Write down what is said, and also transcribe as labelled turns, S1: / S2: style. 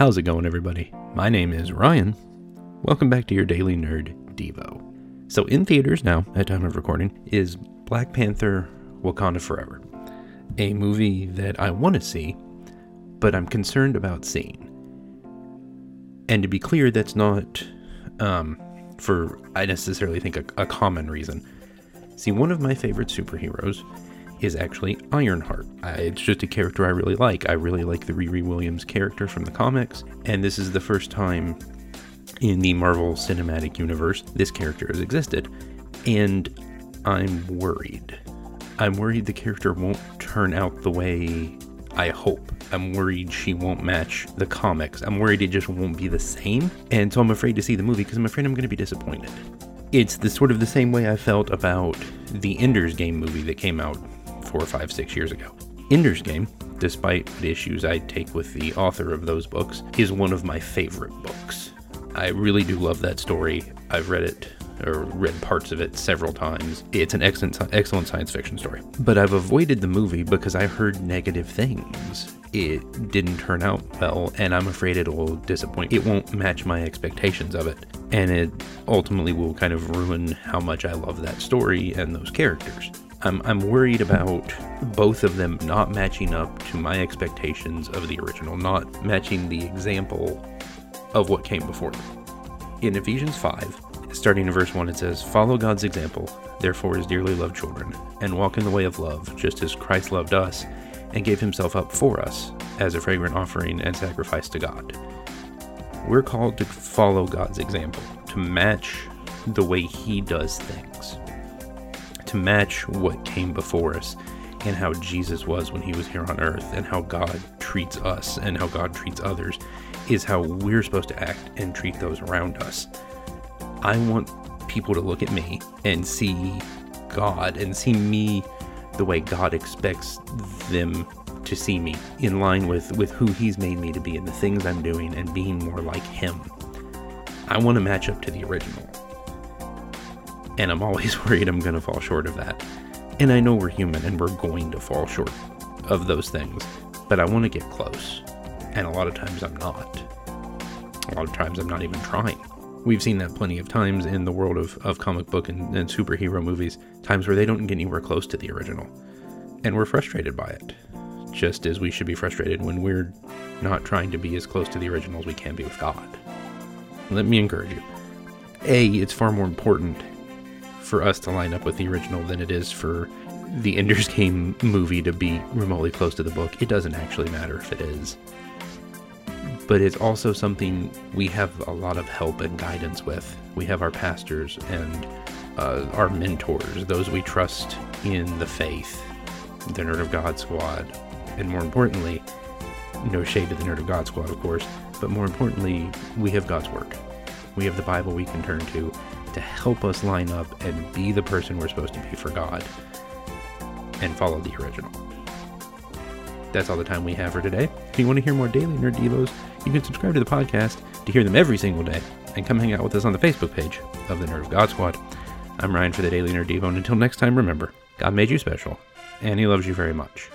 S1: How's it going, everybody? My name is Ryan. Welcome back to your Daily Nerd Devo. So, in theaters now, at time of recording, is Black Panther Wakanda Forever, a movie that I want to see, but I'm concerned about seeing. And to be clear, that's not um, for, I necessarily think, a, a common reason. See, one of my favorite superheroes is actually Ironheart. I, it's just a character I really like. I really like the Riri Williams character from the comics, and this is the first time in the Marvel Cinematic Universe this character has existed. And I'm worried. I'm worried the character won't turn out the way I hope. I'm worried she won't match the comics. I'm worried it just won't be the same. And so I'm afraid to see the movie because I'm afraid I'm going to be disappointed. It's the sort of the same way I felt about the Ender's Game movie that came out four, five, six years ago. Ender's Game, despite the issues I take with the author of those books, is one of my favorite books. I really do love that story. I've read it or read parts of it several times. It's an excellent, excellent science fiction story. But I've avoided the movie because I heard negative things. It didn't turn out well, and I'm afraid it'll disappoint. It won't match my expectations of it, and it ultimately will kind of ruin how much I love that story and those characters. I'm, I'm worried about both of them not matching up to my expectations of the original, not matching the example of what came before. In Ephesians 5, starting in verse 1, it says, Follow God's example, therefore, as dearly loved children, and walk in the way of love, just as Christ loved us and gave himself up for us as a fragrant offering and sacrifice to God. We're called to follow God's example, to match the way he does things to match what came before us and how Jesus was when he was here on earth and how God treats us and how God treats others is how we're supposed to act and treat those around us. I want people to look at me and see God and see me the way God expects them to see me in line with with who he's made me to be and the things I'm doing and being more like him. I want to match up to the original and I'm always worried I'm going to fall short of that. And I know we're human and we're going to fall short of those things, but I want to get close. And a lot of times I'm not. A lot of times I'm not even trying. We've seen that plenty of times in the world of, of comic book and, and superhero movies, times where they don't get anywhere close to the original. And we're frustrated by it. Just as we should be frustrated when we're not trying to be as close to the original as we can be with God. Let me encourage you. A, it's far more important for us to line up with the original than it is for the Ender's Game movie to be remotely close to the book. It doesn't actually matter if it is. But it's also something we have a lot of help and guidance with. We have our pastors and uh, our mentors, those we trust in the faith, the Nerd of God squad, and more importantly, no shade to the Nerd of God squad, of course, but more importantly, we have God's Word. We have the Bible we can turn to to help us line up and be the person we're supposed to be for God and follow the original. That's all the time we have for today. If you want to hear more daily Nerd Devos, you can subscribe to the podcast to hear them every single day and come hang out with us on the Facebook page of the Nerd of God Squad. I'm Ryan for the Daily Nerd Devo, and until next time, remember, God made you special, and He loves you very much.